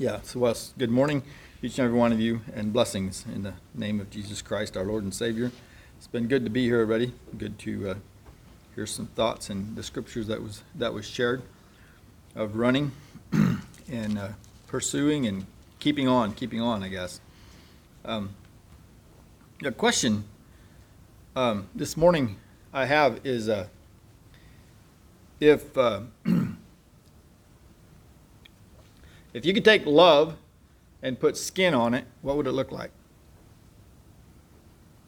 Yeah, so Wes, good morning, each and every one of you, and blessings in the name of Jesus Christ, our Lord and Savior. It's been good to be here already. Good to uh, hear some thoughts and the scriptures that was that was shared of running and uh, pursuing and keeping on, keeping on. I guess. Um, the question um, this morning I have is uh, if uh, if you could take love and put skin on it, what would it look like?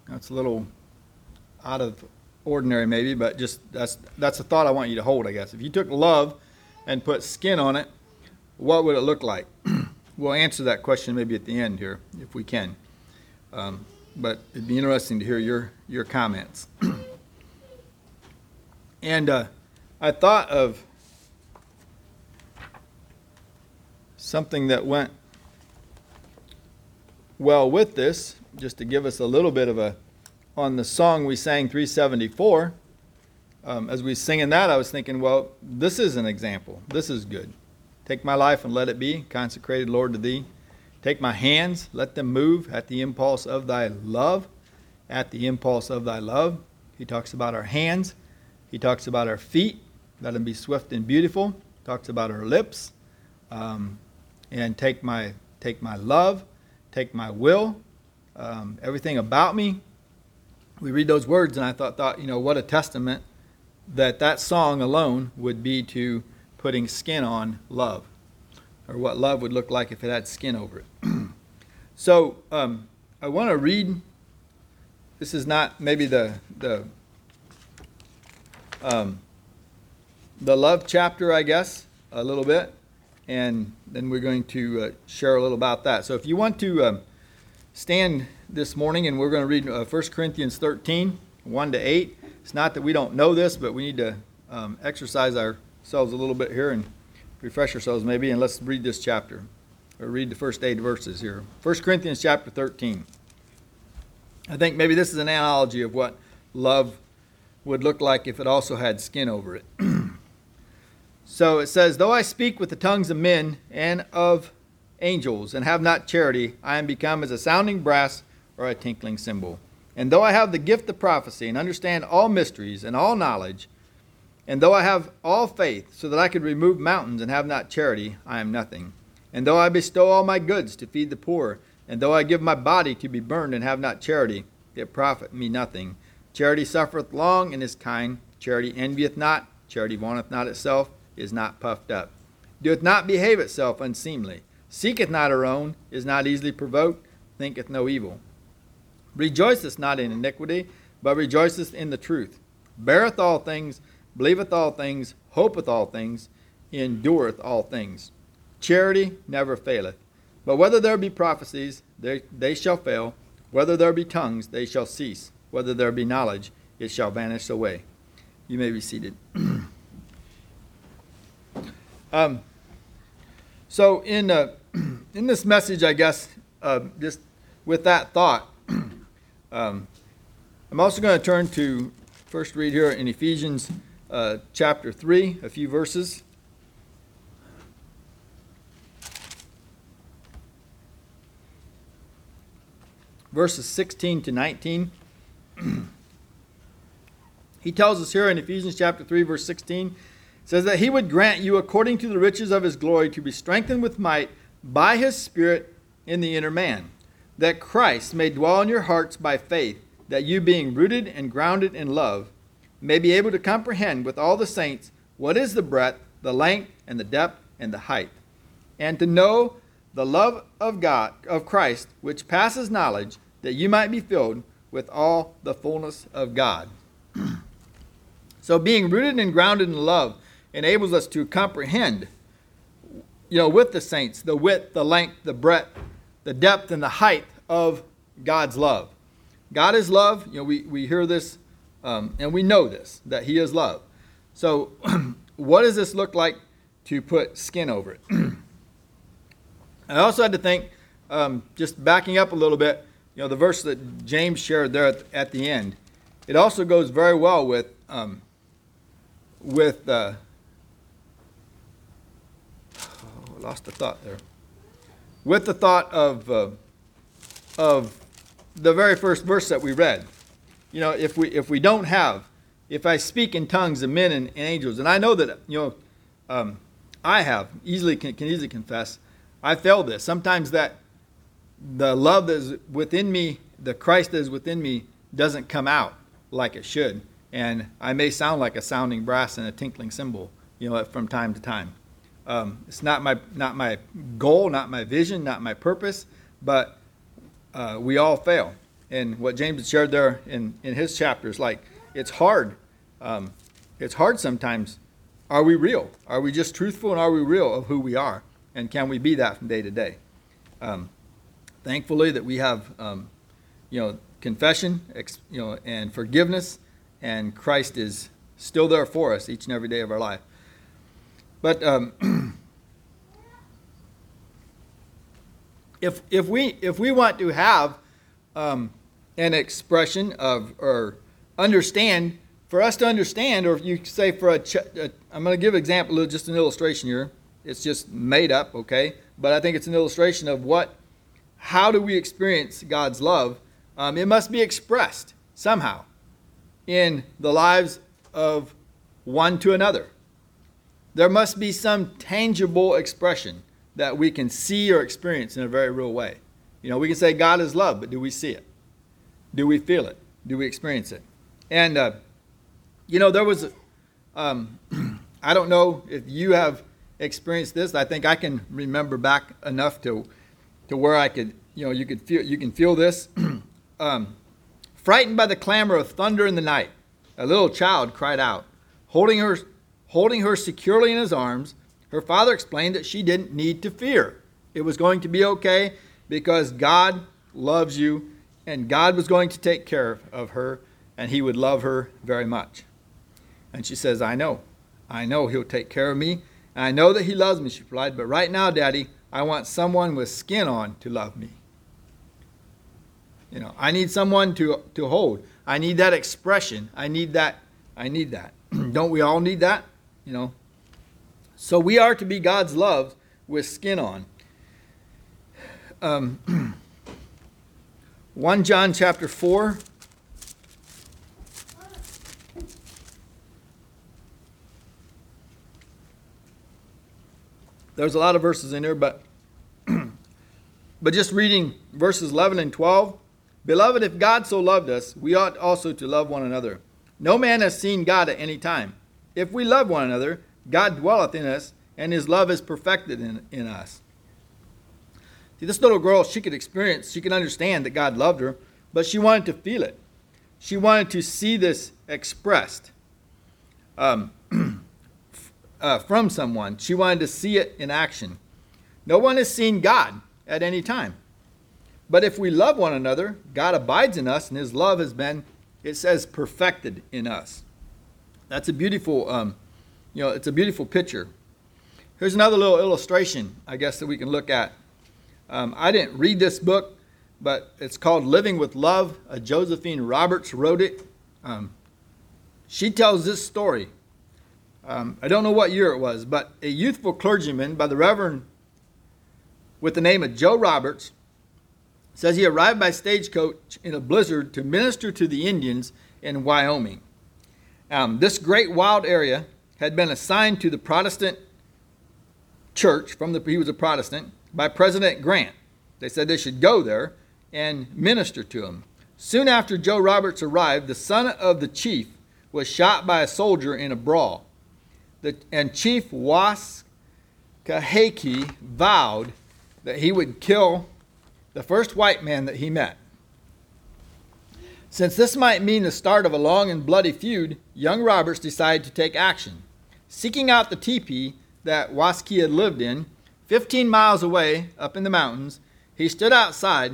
That's a little out of ordinary, maybe, but just that's that's a thought I want you to hold. I guess if you took love and put skin on it, what would it look like? we'll answer that question maybe at the end here, if we can. Um, but it'd be interesting to hear your your comments. and uh, I thought of something that went well with this, just to give us a little bit of a, on the song we sang 374, um, as we singing that, I was thinking, well, this is an example. This is good. Take my life and let it be, consecrated, Lord, to thee. Take my hands, let them move at the impulse of thy love. At the impulse of thy love. He talks about our hands. He talks about our feet. Let them be swift and beautiful. Talks about our lips. Um, and take my take my love, take my will, um, everything about me. We read those words, and I thought, thought, you know, what a testament that that song alone would be to putting skin on love, or what love would look like if it had skin over it. so um, I want to read. This is not maybe the the um, the love chapter, I guess, a little bit and then we're going to uh, share a little about that. So if you want to um, stand this morning, and we're going to read uh, 1 Corinthians 13, 1 to 8. It's not that we don't know this, but we need to um, exercise ourselves a little bit here and refresh ourselves maybe, and let's read this chapter, or read the first eight verses here. 1 Corinthians chapter 13. I think maybe this is an analogy of what love would look like if it also had skin over it. So it says, Though I speak with the tongues of men and of angels, and have not charity, I am become as a sounding brass or a tinkling cymbal. And though I have the gift of prophecy, and understand all mysteries and all knowledge, and though I have all faith, so that I could remove mountains and have not charity, I am nothing. And though I bestow all my goods to feed the poor, and though I give my body to be burned and have not charity, it profit me nothing. Charity suffereth long and is kind. Charity envieth not. Charity vaunteth not itself is not puffed up, doeth not behave itself unseemly, seeketh not her own, is not easily provoked, thinketh no evil, rejoiceth not in iniquity, but rejoiceth in the truth, beareth all things, believeth all things, hopeth all things, endureth all things. Charity never faileth. But whether there be prophecies, they, they shall fail. Whether there be tongues, they shall cease. Whether there be knowledge, it shall vanish away. You may be seated. Um, so in uh, in this message, I guess uh, just with that thought, um, I'm also going to turn to first read here in Ephesians uh, chapter three, a few verses. Verses 16 to 19. he tells us here in Ephesians chapter 3, verse 16 says that he would grant you according to the riches of his glory to be strengthened with might by his spirit in the inner man that christ may dwell in your hearts by faith that you being rooted and grounded in love may be able to comprehend with all the saints what is the breadth the length and the depth and the height and to know the love of god of christ which passes knowledge that you might be filled with all the fullness of god. So being rooted and grounded in love enables us to comprehend, you know, with the saints, the width, the length, the breadth, the depth, and the height of God's love. God is love. You know, we, we hear this um, and we know this, that He is love. So, what does this look like to put skin over it? I also had to think, um, just backing up a little bit, you know, the verse that James shared there at, at the end. It also goes very well with um, with uh, lost the thought there. with the thought of, uh, of the very first verse that we read. You know, if we, if we don't have, if I speak in tongues of men and, and angels, and I know that, you know, um, I have, easily can, can easily confess, I failed this. Sometimes that the love that is within me, the Christ that is within me, doesn't come out like it should. And I may sound like a sounding brass and a tinkling cymbal, you know, from time to time. Um, it's not my not my goal, not my vision, not my purpose, but uh, we all fail. And what James shared there in, in his chapters, like it's hard. Um, it's hard sometimes. Are we real? Are we just truthful and are we real of who we are? And can we be that from day to day? Um, thankfully that we have, um, you know, confession, ex, you know, and forgiveness, and Christ is still there for us each and every day of our life. But um, if if we if we want to have um, an expression of or understand, for us to understand, or if you say for a, ch- a I'm going to give an example, just an illustration here. It's just made up, okay? But I think it's an illustration of what, how do we experience God's love? Um, it must be expressed somehow in the lives of one to another. There must be some tangible expression that we can see or experience in a very real way. You know, we can say God is love, but do we see it? Do we feel it? Do we experience it? And, uh, you know, there was, um, I don't know if you have experienced this. I think I can remember back enough to, to where I could, you know, you could feel, you can feel this. um, frightened by the clamor of thunder in the night, a little child cried out, holding her, holding her securely in his arms. Her father explained that she didn't need to fear. It was going to be okay because God loves you and God was going to take care of her and he would love her very much. And she says, I know. I know he'll take care of me. And I know that he loves me, she replied. But right now, Daddy, I want someone with skin on to love me. You know, I need someone to, to hold. I need that expression. I need that. I need that. Don't we all need that? You know. So we are to be God's love with skin on. Um, 1 John chapter 4. There's a lot of verses in there, but but just reading verses 11 and 12. Beloved, if God so loved us, we ought also to love one another. No man has seen God at any time. If we love one another, God dwelleth in us, and his love is perfected in, in us. See, this little girl, she could experience, she could understand that God loved her, but she wanted to feel it. She wanted to see this expressed um, uh, from someone. She wanted to see it in action. No one has seen God at any time. But if we love one another, God abides in us, and his love has been, it says, perfected in us. That's a beautiful, um, you know, it's a beautiful picture. Here's another little illustration, I guess, that we can look at. Um, I didn't read this book, but it's called Living with Love. Uh, Josephine Roberts wrote it. Um, she tells this story. Um, I don't know what year it was, but a youthful clergyman by the Reverend with the name of Joe Roberts says he arrived by stagecoach in a blizzard to minister to the Indians in Wyoming. Um, this great wild area had been assigned to the Protestant church from the he was a Protestant by President Grant. They said they should go there and minister to him. Soon after Joe Roberts arrived, the son of the chief was shot by a soldier in a brawl. The, and Chief Waskaheke vowed that he would kill the first white man that he met. Since this might mean the start of a long and bloody feud, young Roberts decided to take action. Seeking out the teepee that Waski had lived in, 15 miles away up in the mountains, he stood outside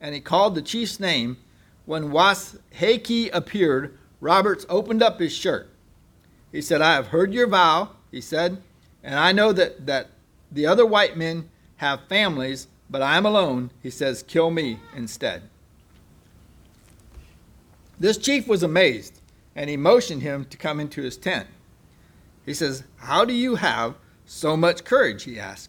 and he called the chief's name. When Washakie appeared, Roberts opened up his shirt. He said, I have heard your vow, he said, and I know that, that the other white men have families but I am alone. He says, Kill me instead. This chief was amazed, and he motioned him to come into his tent. He says, How do you have so much courage? He asked.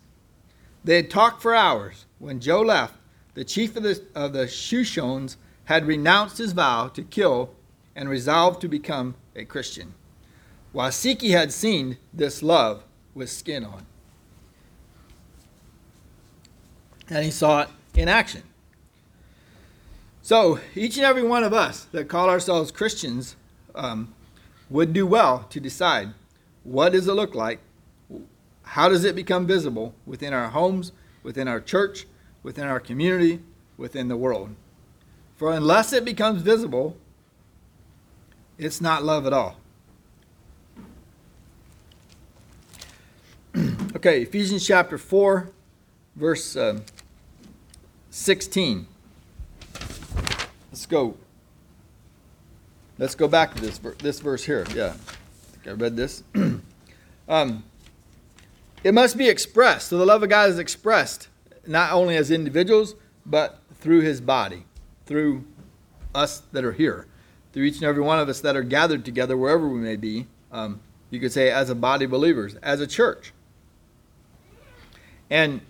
They had talked for hours. when Joe left, the chief of the, of the Shoshones had renounced his vow to kill and resolved to become a Christian. Washakie had seen this love with skin on. And he saw it in action. So, each and every one of us that call ourselves Christians um, would do well to decide what does it look like? How does it become visible within our homes, within our church, within our community, within the world? For unless it becomes visible, it's not love at all. okay, Ephesians chapter 4, verse um, 16. Let's go. Let's go back to this, this verse here. Yeah, I, I read this. um, it must be expressed. So the love of God is expressed not only as individuals, but through his body, through us that are here, through each and every one of us that are gathered together wherever we may be. Um, you could say as a body of believers, as a church. And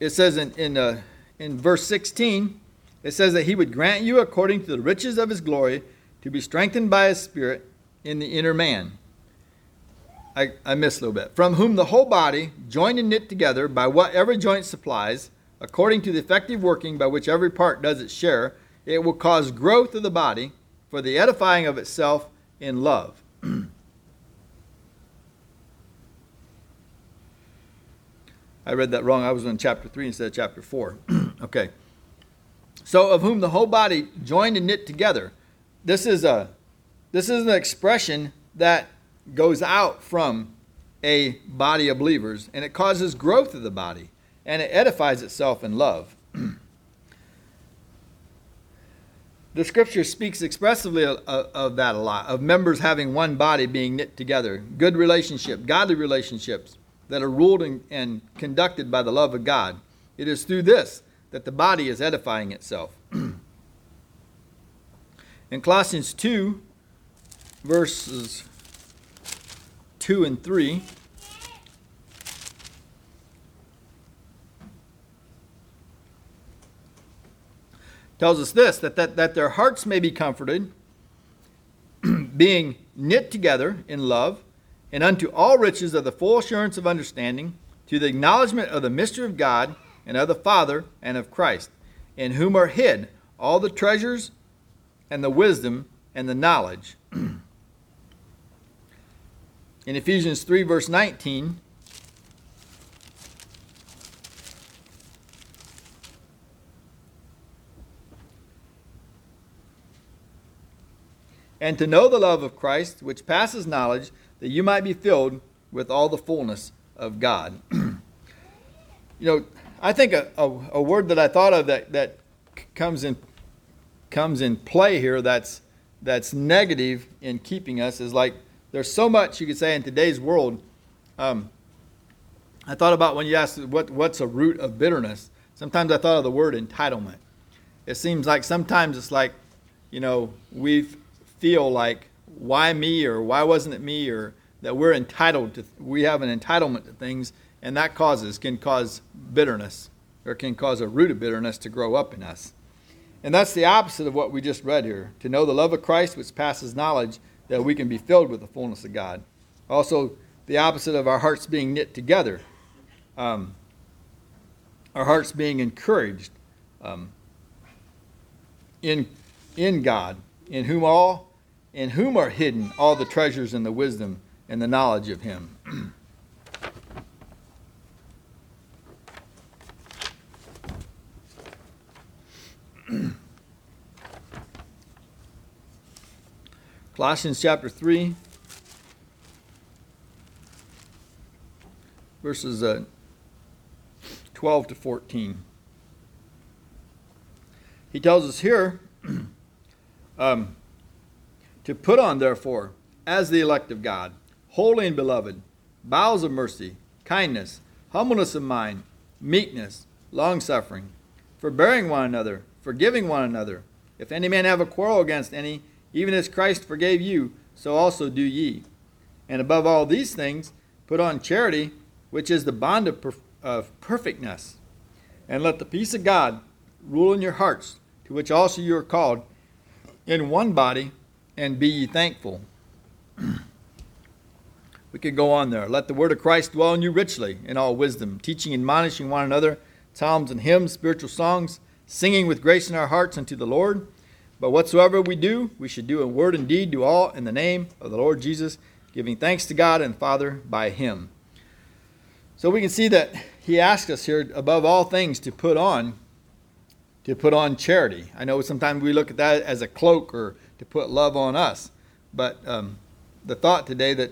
it says in, in, uh, in verse 16, it says that he would grant you according to the riches of his glory to be strengthened by his spirit in the inner man. I, I missed a little bit. From whom the whole body, joined and knit together by what every joint supplies, according to the effective working by which every part does its share, it will cause growth of the body for the edifying of itself in love. I read that wrong. I was in chapter 3 instead of chapter 4. okay. So, of whom the whole body joined and knit together. This is a this is an expression that goes out from a body of believers and it causes growth of the body and it edifies itself in love. the scripture speaks expressively of, of, that a lot of members having one body being knit together, good relationship, godly relationships that are ruled and, and conducted by the love of God. It is through this that the body is edifying itself. In Colossians 2, verses 2 and 3, tells us this that, that, that their hearts may be comforted, being knit together in love and unto all riches of the full assurance of understanding, to the acknowledgement of the mystery of God and of the Father and of Christ, in whom are hid all the treasures and the wisdom and the knowledge. in Ephesians 3, verse 19, and to know the love of Christ, which passes knowledge, that you might be filled with all the fullness of God. you know, I think a, a, a, word that I thought of that, that comes in comes in play here that's that's negative in keeping us is like there's so much you could say in today's world. Um, I thought about when you asked what what's a root of bitterness. Sometimes I thought of the word entitlement. It seems like sometimes it's like, you know, we feel like why me or why wasn't it me or that we're entitled to we have an entitlement to things and that causes can cause bitterness or can cause a root of bitterness to grow up in us. And that's the opposite of what we just read here to know the love of christ which passes knowledge that we can be filled with the fullness of god. Also the opposite of our hearts being knit together um, our hearts being encouraged um, in in god in whom all in whom are hidden all the treasures and the wisdom and the knowledge of him. Colossians chapter 3, verses uh, 12 to 14. He tells us here um, to put on, therefore, as the elect of God, holy and beloved, bowels of mercy, kindness, humbleness of mind, meekness, longsuffering, forbearing one another, forgiving one another. If any man have a quarrel against any, even as Christ forgave you, so also do ye. And above all these things, Put on charity, which is the bond of, perf- of perfectness. And let the peace of God rule in your hearts, to which also you are called in one body, and be ye thankful. we could go on there. Let the word of Christ dwell in you richly in all wisdom, teaching and admonishing one another, psalms and hymns, spiritual songs, singing with grace in our hearts unto the Lord. But whatsoever we do, we should do in word and deed, do all in the name of the Lord Jesus, giving thanks to God and Father by him. So we can see that he asks us here, above all things, to put on to put on charity. I know sometimes we look at that as a cloak or to put love on us, but um, the thought today that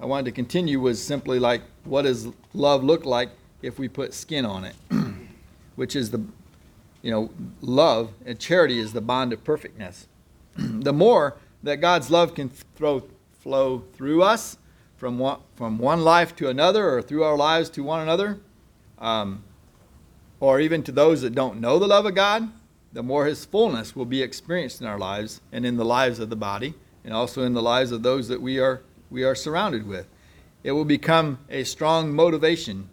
I wanted to continue was simply like, what does love look like if we put skin on it? Which is the, you know, love and charity is the bond of perfectness. the more that God's love can throw, flow through us from one, from one life to another or through our lives to one another, um, or even to those that don't know the love of God, the more His fullness will be experienced in our lives and in the lives of the body, and also in the lives of those that we are we are surrounded with. It will become a strong motivation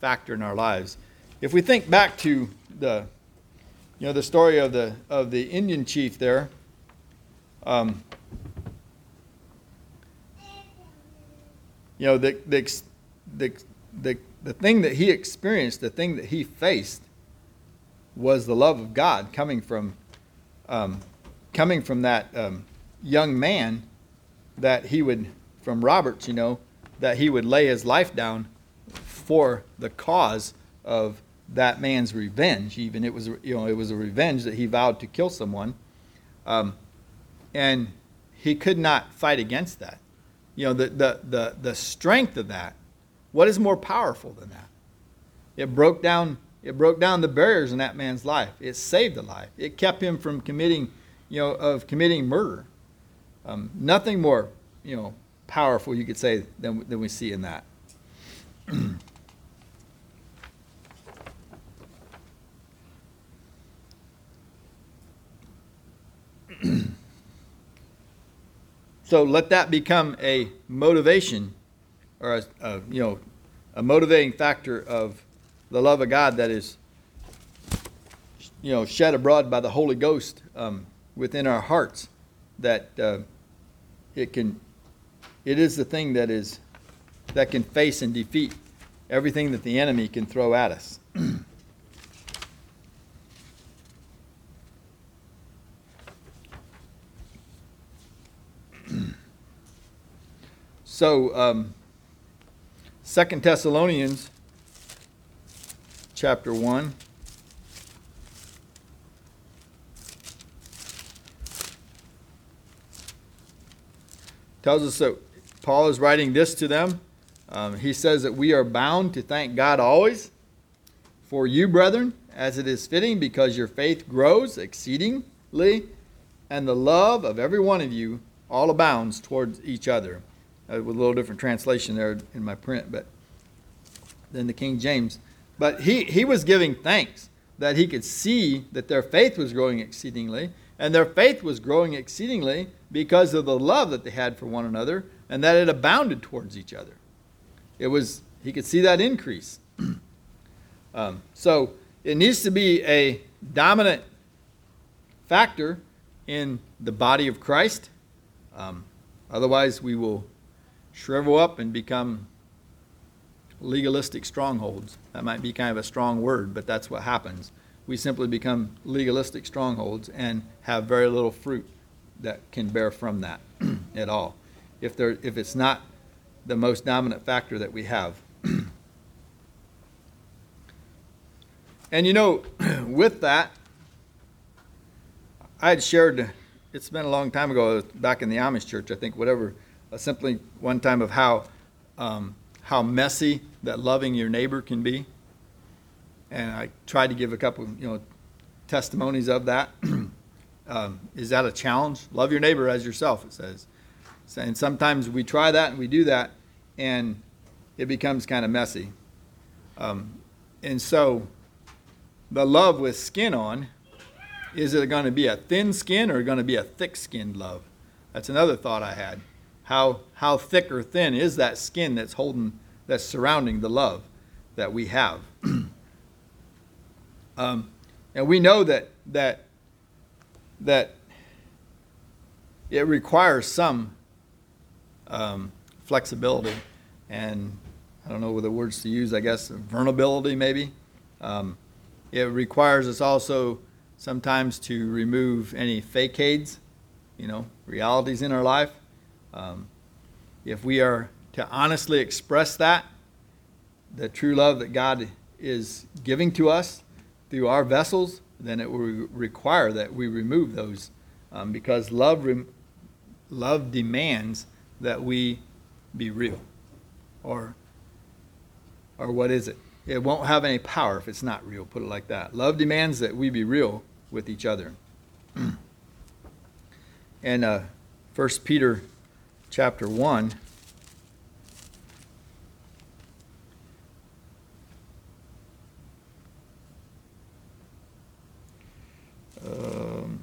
factor in our lives. If we think back to the you know the story of the of the Indian chief there. Um, you know the the the the the thing that he experienced, the thing that he faced, was the love of God coming from um, coming from that um, young man that he would from Roberts, you know, that he would lay his life down for the cause of that man's revenge. Even it was you know it was a revenge that he vowed to kill someone, um, and he could not fight against that. You know the the the the strength of that what is more powerful than that? It broke down it broke down the barriers in that man's life. It saved a life. It kept him from committing, you know, of committing murder. Um, nothing more, you know, powerful you could say than, than we see in that. so let that become a motivation or a, a, you know a motivating factor of the love of God that is you know shed abroad by the Holy Ghost um, within our hearts that uh, it can it is the thing that is that can face and defeat everything that the enemy can throw at us. so um, Second Thessalonians chapter 1. Tells us that Paul is writing this to them. Um, he says that we are bound to thank God always for you, brethren, as it is fitting, because your faith grows exceedingly, and the love of every one of you all abounds towards each other uh, with a little different translation there in my print, but than the King James. But he, he was giving thanks that he could see that their faith was growing exceedingly, and their faith was growing exceedingly because of the love that they had for one another, and that it abounded towards each other. It was he could see that increase. um, so it needs to be a dominant factor in the body of Christ. Um, otherwise, we will shrivel up and become legalistic strongholds. That might be kind of a strong word, but that's what happens. We simply become legalistic strongholds and have very little fruit that can bear from that at all. If there if it's not the most dominant factor that we have. and you know, with that, I had shared it's been a long time ago, back in the Amish church, I think, whatever uh, simply one time of how um, how messy that loving your neighbor can be, and I tried to give a couple, you know, testimonies of that. um, is that a challenge? Love your neighbor as yourself, it says. And sometimes we try that and we do that, and it becomes kind of messy. Um, and so, the love with skin on, is it going to be a thin skin or going to be a thick skinned love? That's another thought I had. How, how thick or thin is that skin that's holding, that's surrounding the love that we have? um, and we know that, that, that it requires some um, flexibility and I don't know what the words to use, I guess, vulnerability maybe. Um, it requires us also sometimes to remove any facades, you know, realities in our life. Um, if we are to honestly express that, the true love that God is giving to us through our vessels, then it will require that we remove those um, because love, love demands that we be real. Or, or what is it? It won't have any power if it's not real, put it like that. Love demands that we be real with each other. and uh, 1 Peter chapter 1. Um,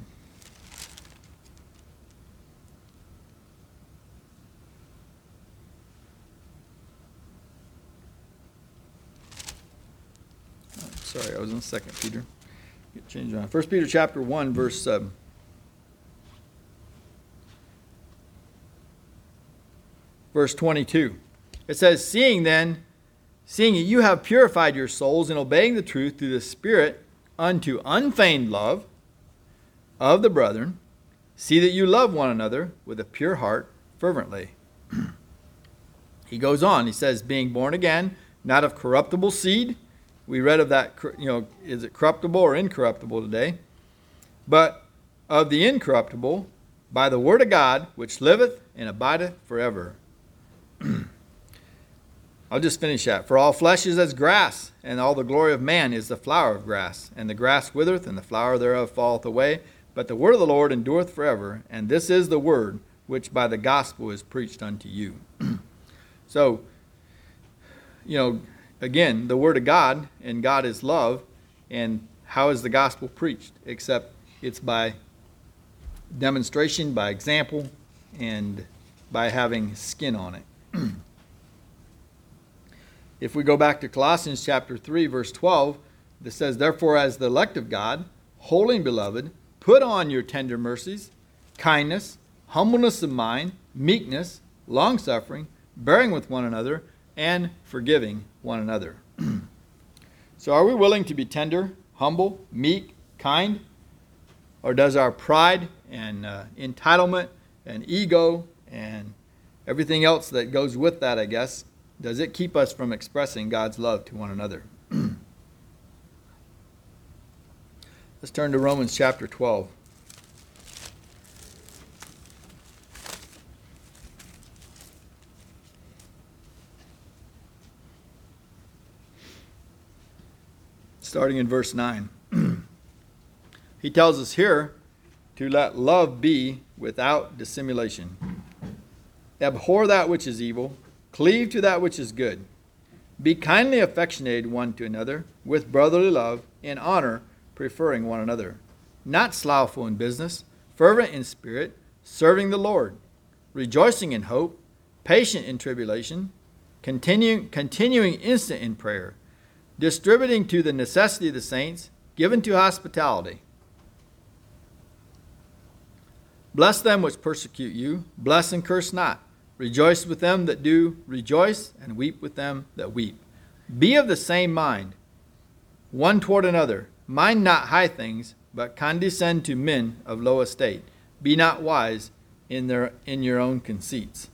sorry, I was in Second Peter. Get changed on. First Peter chapter one, verse seven. Verse twenty-two. It says, "Seeing then, seeing you have purified your souls in obeying the truth through the Spirit unto unfeigned love of the brethren, see that you love one another with a pure heart fervently." he goes on. He says, "Being born again, not of corruptible seed." We read of that, you know, is it corruptible or incorruptible today? But of the incorruptible, by the word of God, which liveth and abideth forever. I'll just finish that. For all flesh is as grass, and all the glory of man is the flower of grass. And the grass withereth, and the flower thereof falleth away. But the word of the Lord endureth forever. And this is the word which by the gospel is preached unto you. so, you know, again, the Word of God, and God is love. And how is the gospel preached? Except it's by demonstration, by example, and by having skin on it. if we go back to Colossians chapter 3, verse 12, it says, Therefore, as the elect of God, holy and beloved, put on your tender mercies, kindness, humbleness of mind, meekness, long suffering, bearing with one another and forgiving one another. so, are we willing to be tender, humble, meek, kind? Or does our pride and uh, entitlement and ego and everything else that goes with that, I guess, does it keep us from expressing God's love to one another? Let's turn to Romans chapter 12. starting in verse 9. he tells us here to let love be without dissimulation. Abhor that which is evil, cleave to that which is good. Be kindly affectionated one to another with brotherly love, in honor, preferring one another. Not slothful in business, fervent in spirit, serving the Lord, rejoicing in hope, patient in tribulation, continuing, continuing instant in prayer distributing to the necessity of the saints, given to hospitality. Bless them which persecute you, bless and curse not. Rejoice with them that do rejoice, and weep with them that weep. Be of the same mind, one toward another. Mind not high things, but condescend to men of low estate. Be not wise in their in your own conceits.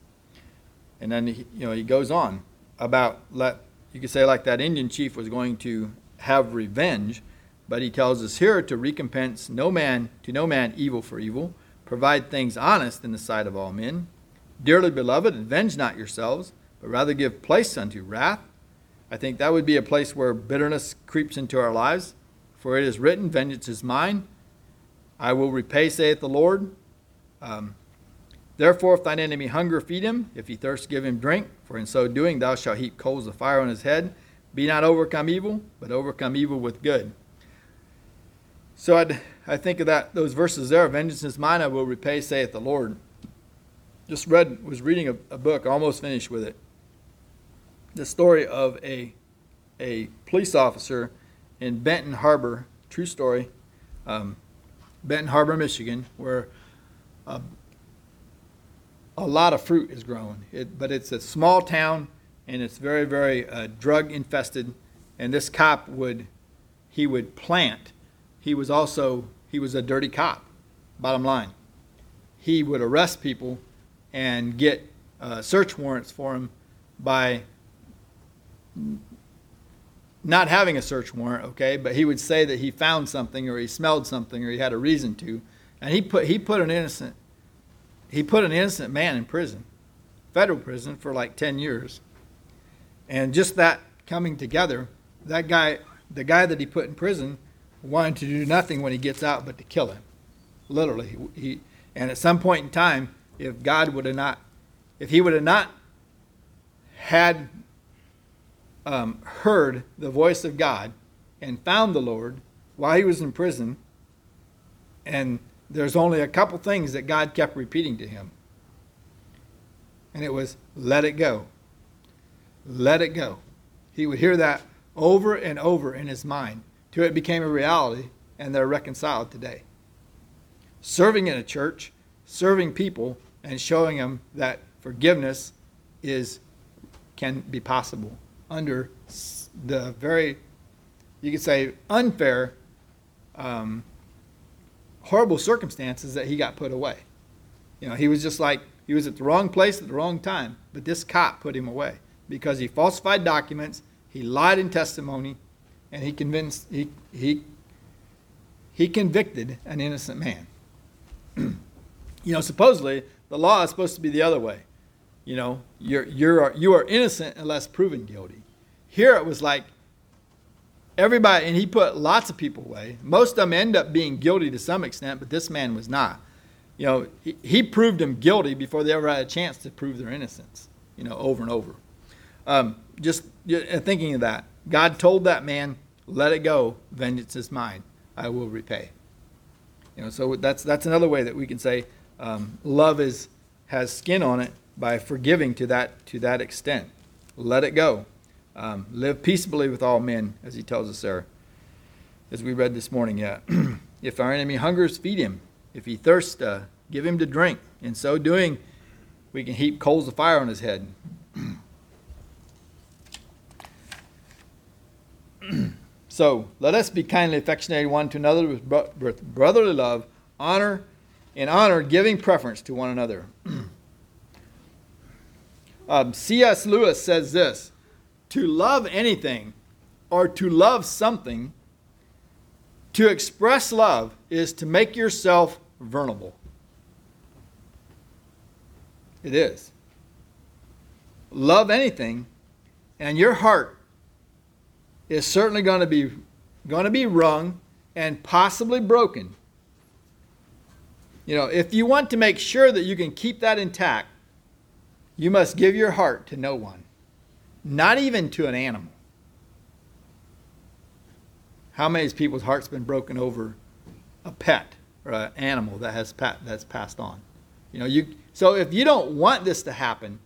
And then he, you know he goes on about let you could say like that Indian chief was going to have revenge, but he tells us here to recompense no man to no man evil for evil, provide things honest in the sight of all men. Dearly beloved, avenge not yourselves, but rather give place unto wrath. I think that would be a place where bitterness creeps into our lives. For it is written, Vengeance is mine. I will repay, saith the Lord. Um, Therefore, if thine enemy hunger, feed him. If he thirst, give him drink. For in so doing, thou shalt heap coals of fire on his head. Be not overcome evil, but overcome evil with good. So I'd, I think of that those verses there. Vengeance is mine; I will repay, saith the Lord. Just read was reading a, a book, almost finished with it. The story of a a police officer in Benton Harbor, true story, um, Benton Harbor, Michigan, where a, a lot of fruit is grown. It, but it's a small town and it's very, very uh, drug infested. And this cop would, he would plant. He was also, he was a dirty cop, bottom line. He would arrest people and get uh, search warrants for him by not having a search warrant, okay, but he would say that he found something or he smelled something or he had a reason to. And he put he put an innocent he put an innocent man in prison, federal prison for like 10 years. And just that coming together, that guy the guy that he put in prison wanted to do nothing when he gets out but to kill him. Literally. He and at some point in time, if God would have not if he would have not had um, heard the voice of God and found the Lord while he was in prison, and there's only a couple things that God kept repeating to him. And it was, let it go. Let it go. He would hear that over and over in his mind till it became a reality and they're reconciled today. Serving in a church, serving people, and showing them that forgiveness is can be possible under the very, you could say, unfair, um, horrible circumstances that he got put away. You know, he was just like, he was at the wrong place at the wrong time, but this cop put him away because he falsified documents, he lied in testimony, and he convinced, he, he, he convicted an innocent man. you know, supposedly, the law is supposed to be the other way. You know, you're, you're, you are innocent unless proven guilty. Here it was like everybody, and he put lots of people away. Most of them end up being guilty to some extent, but this man was not. You know, he, he proved them guilty before they ever had a chance to prove their innocence, you know, over and over. Um, just thinking of that, God told that man, let it go, vengeance is mine, I will repay. You know, so that's, that's another way that we can say um, love is, has skin on it by forgiving to that, to that extent. Let it go. Um, live peaceably with all men, as he tells us there, as we read this morning. Yeah. if our enemy hungers, feed him. If he thirsts, uh, give him to drink. In so doing, we can heap coals of fire on his head. so let us be kindly affectionate one to another with brotherly love, honor, in honor, giving preference to one another. Um, C.S. Lewis says this to love anything or to love something, to express love is to make yourself vulnerable. It is. Love anything, and your heart is certainly going to be going to be wrung and possibly broken. You know, if you want to make sure that you can keep that intact, you must give your heart to no one, not even to an animal. How many people's hearts been broken over a pet or an animal that has that's passed on? You know, you so if you don't want this to happen,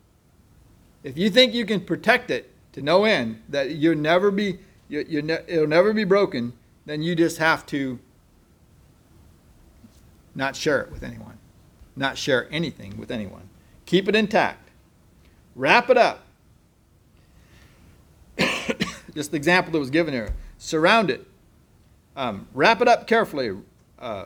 if you think you can protect it to no end, that you'll never be you, you ne- it'll never be broken, then you just have to not share it with anyone, not share anything with anyone. Keep it intact. Wrap it up. Just the example that was given here. Surround it. Um, wrap it up carefully. Uh,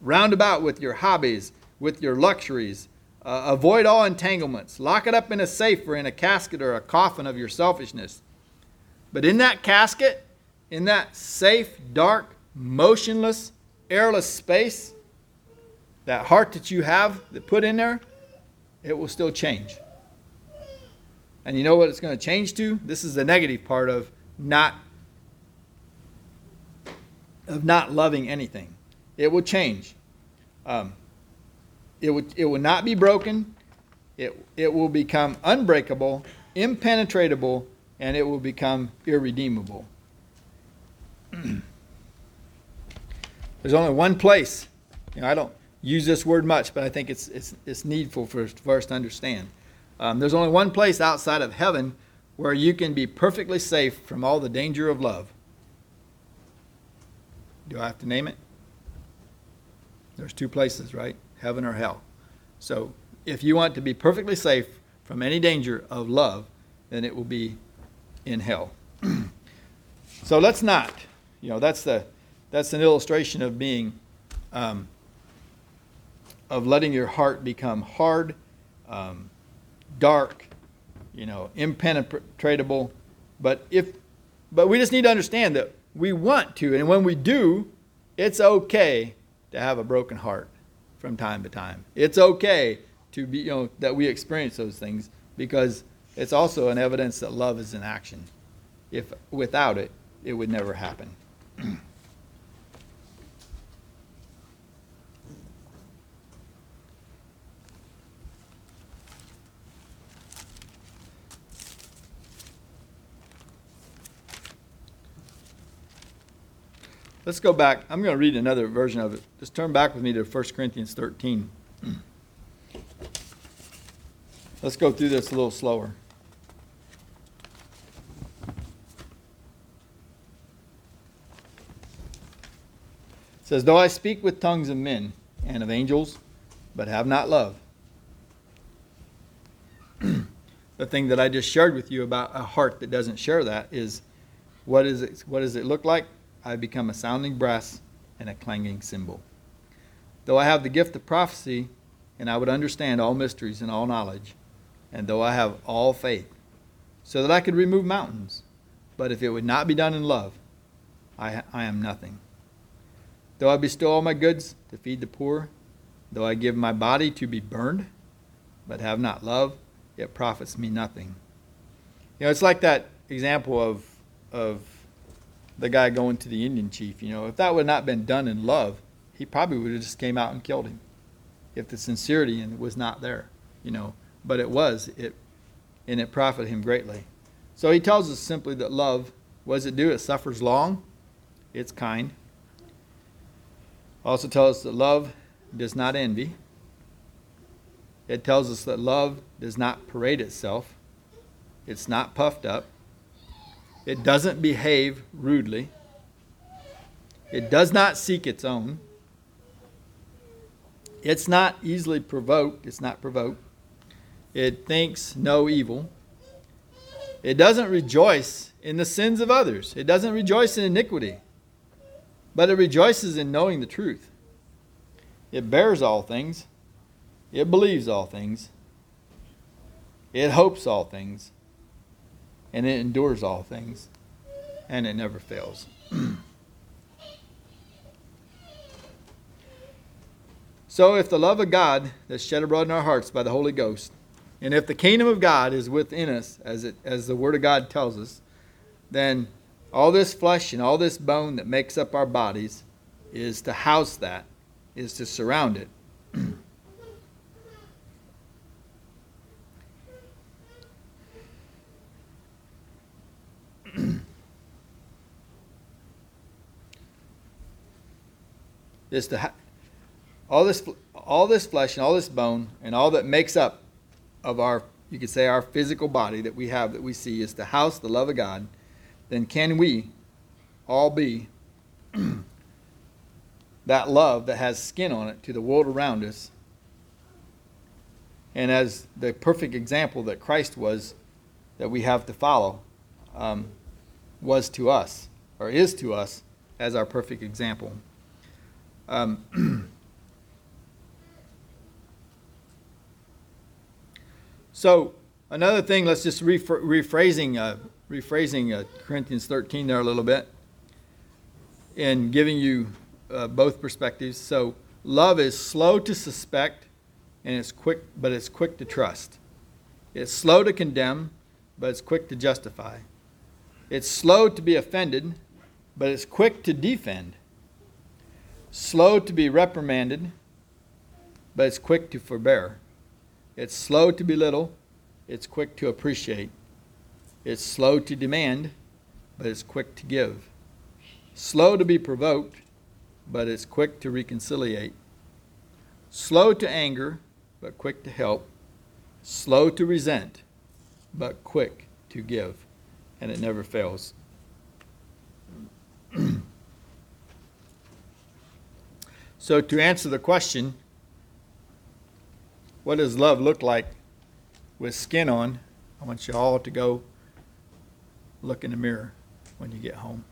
round about with your hobbies, with your luxuries. Uh, avoid all entanglements. Lock it up in a safe or in a casket or a coffin of your selfishness. But in that casket, in that safe, dark, motionless, airless space, that heart that you have that put in there, it will still change. And you know what it's going to change to? This is the negative part of not of not loving anything. It will change. Um, it would it will not be broken. It it will become unbreakable, impenetrable, and it will become irredeemable. There's only one place. You know, I don't use this word much, but I think it's, it's, it's needful for, for us to understand. Um, there's only one place outside of heaven where you can be perfectly safe from all the danger of love. Do I have to name it? There's two places, right? Heaven or hell. So if you want to be perfectly safe from any danger of love, then it will be in hell. so let's not. You know, that's the that's an illustration of being um, of letting your heart become hard, um, dark, you know, impenetrable. But if, but we just need to understand that we want to, and when we do, it's okay to have a broken heart from time to time. It's okay to be, you know, that we experience those things because it's also an evidence that love is in action. If without it, it would never happen. Let's go back. I'm going to read another version of it. Just turn back with me to 1 Corinthians 13. Let's go through this a little slower. It says, Though I speak with tongues of men and of angels, but have not love. the thing that I just shared with you about a heart that doesn't share that is what, is it, what does it look like? I have become a sounding brass and a clanging cymbal. Though I have the gift of prophecy, and I would understand all mysteries and all knowledge, and though I have all faith, so that I could remove mountains, but if it would not be done in love, I, I am nothing. Though I bestow all my goods to feed the poor, though I give my body to be burned, but have not love, it profits me nothing. You know, it's like that example of, of the guy going to the Indian chief. You know, if that would not been done in love, he probably would have just came out and killed him. If the sincerity was not there, you know, but it was it, and it profited him greatly. So he tells us simply that love, what does it do? It suffers long, it's kind. Also tells us that love does not envy. It tells us that love does not parade itself. It's not puffed up. It doesn't behave rudely. It does not seek its own. It's not easily provoked. It's not provoked. It thinks no evil. It doesn't rejoice in the sins of others. It doesn't rejoice in iniquity. But it rejoices in knowing the truth. It bears all things. It believes all things. It hopes all things and it endures all things, and it never fails. so, if the love of God that's shed abroad in our hearts by the Holy Ghost, and if the kingdom of God is within us, as, it, as the Word of God tells us, then all this flesh and all this bone that makes up our bodies is to house that, is to surround it. is to ha- all this all this flesh and all this bone and all that makes up of our you could say our physical body that we have that we see is to house the love of God, then can we all be that love that has skin on it to the world around us? And as the perfect example that Christ was, that we have to follow, um, was to us, or is to us, as our perfect example. Um, so another thing, let's just rephrasing uh, rephrasing uh, Corinthians 13 there a little bit, and giving you uh, both perspectives. So love is slow to suspect, and it's quick, but it's quick to trust. It's slow to condemn, but it's quick to justify. It's slow to be offended, but it's quick to defend slow to be reprimanded, but it's quick to forbear. It's slow to belittle, it's quick to appreciate. It's slow to demand, but it's quick to give. Slow to be provoked, but it's quick to reconciliate. slow to anger, but quick to help, slow to resent, but quick to give, and it never fails. So, to answer the question, what does love look like with skin on? I want you all to go look in the mirror when you get home.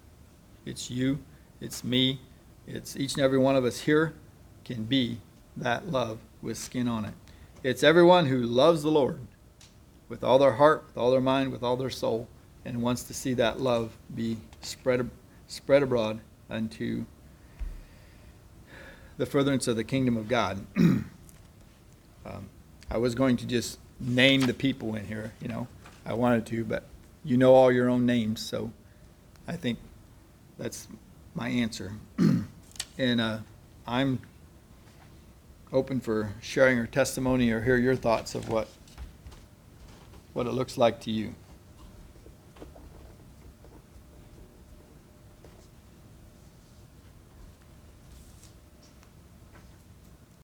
It's you, it's me, it's each and every one of us here can be that love with skin on it. It's everyone who loves the Lord with all their heart, with all their mind, with all their soul, and wants to see that love be spread, spread abroad unto the furtherance of the kingdom of God. um, I was going to just name the people in here, you know, I wanted to, but you know all your own names, so I think that's my answer. and uh, I'm open for sharing your testimony or hear your thoughts of what what it looks like to you.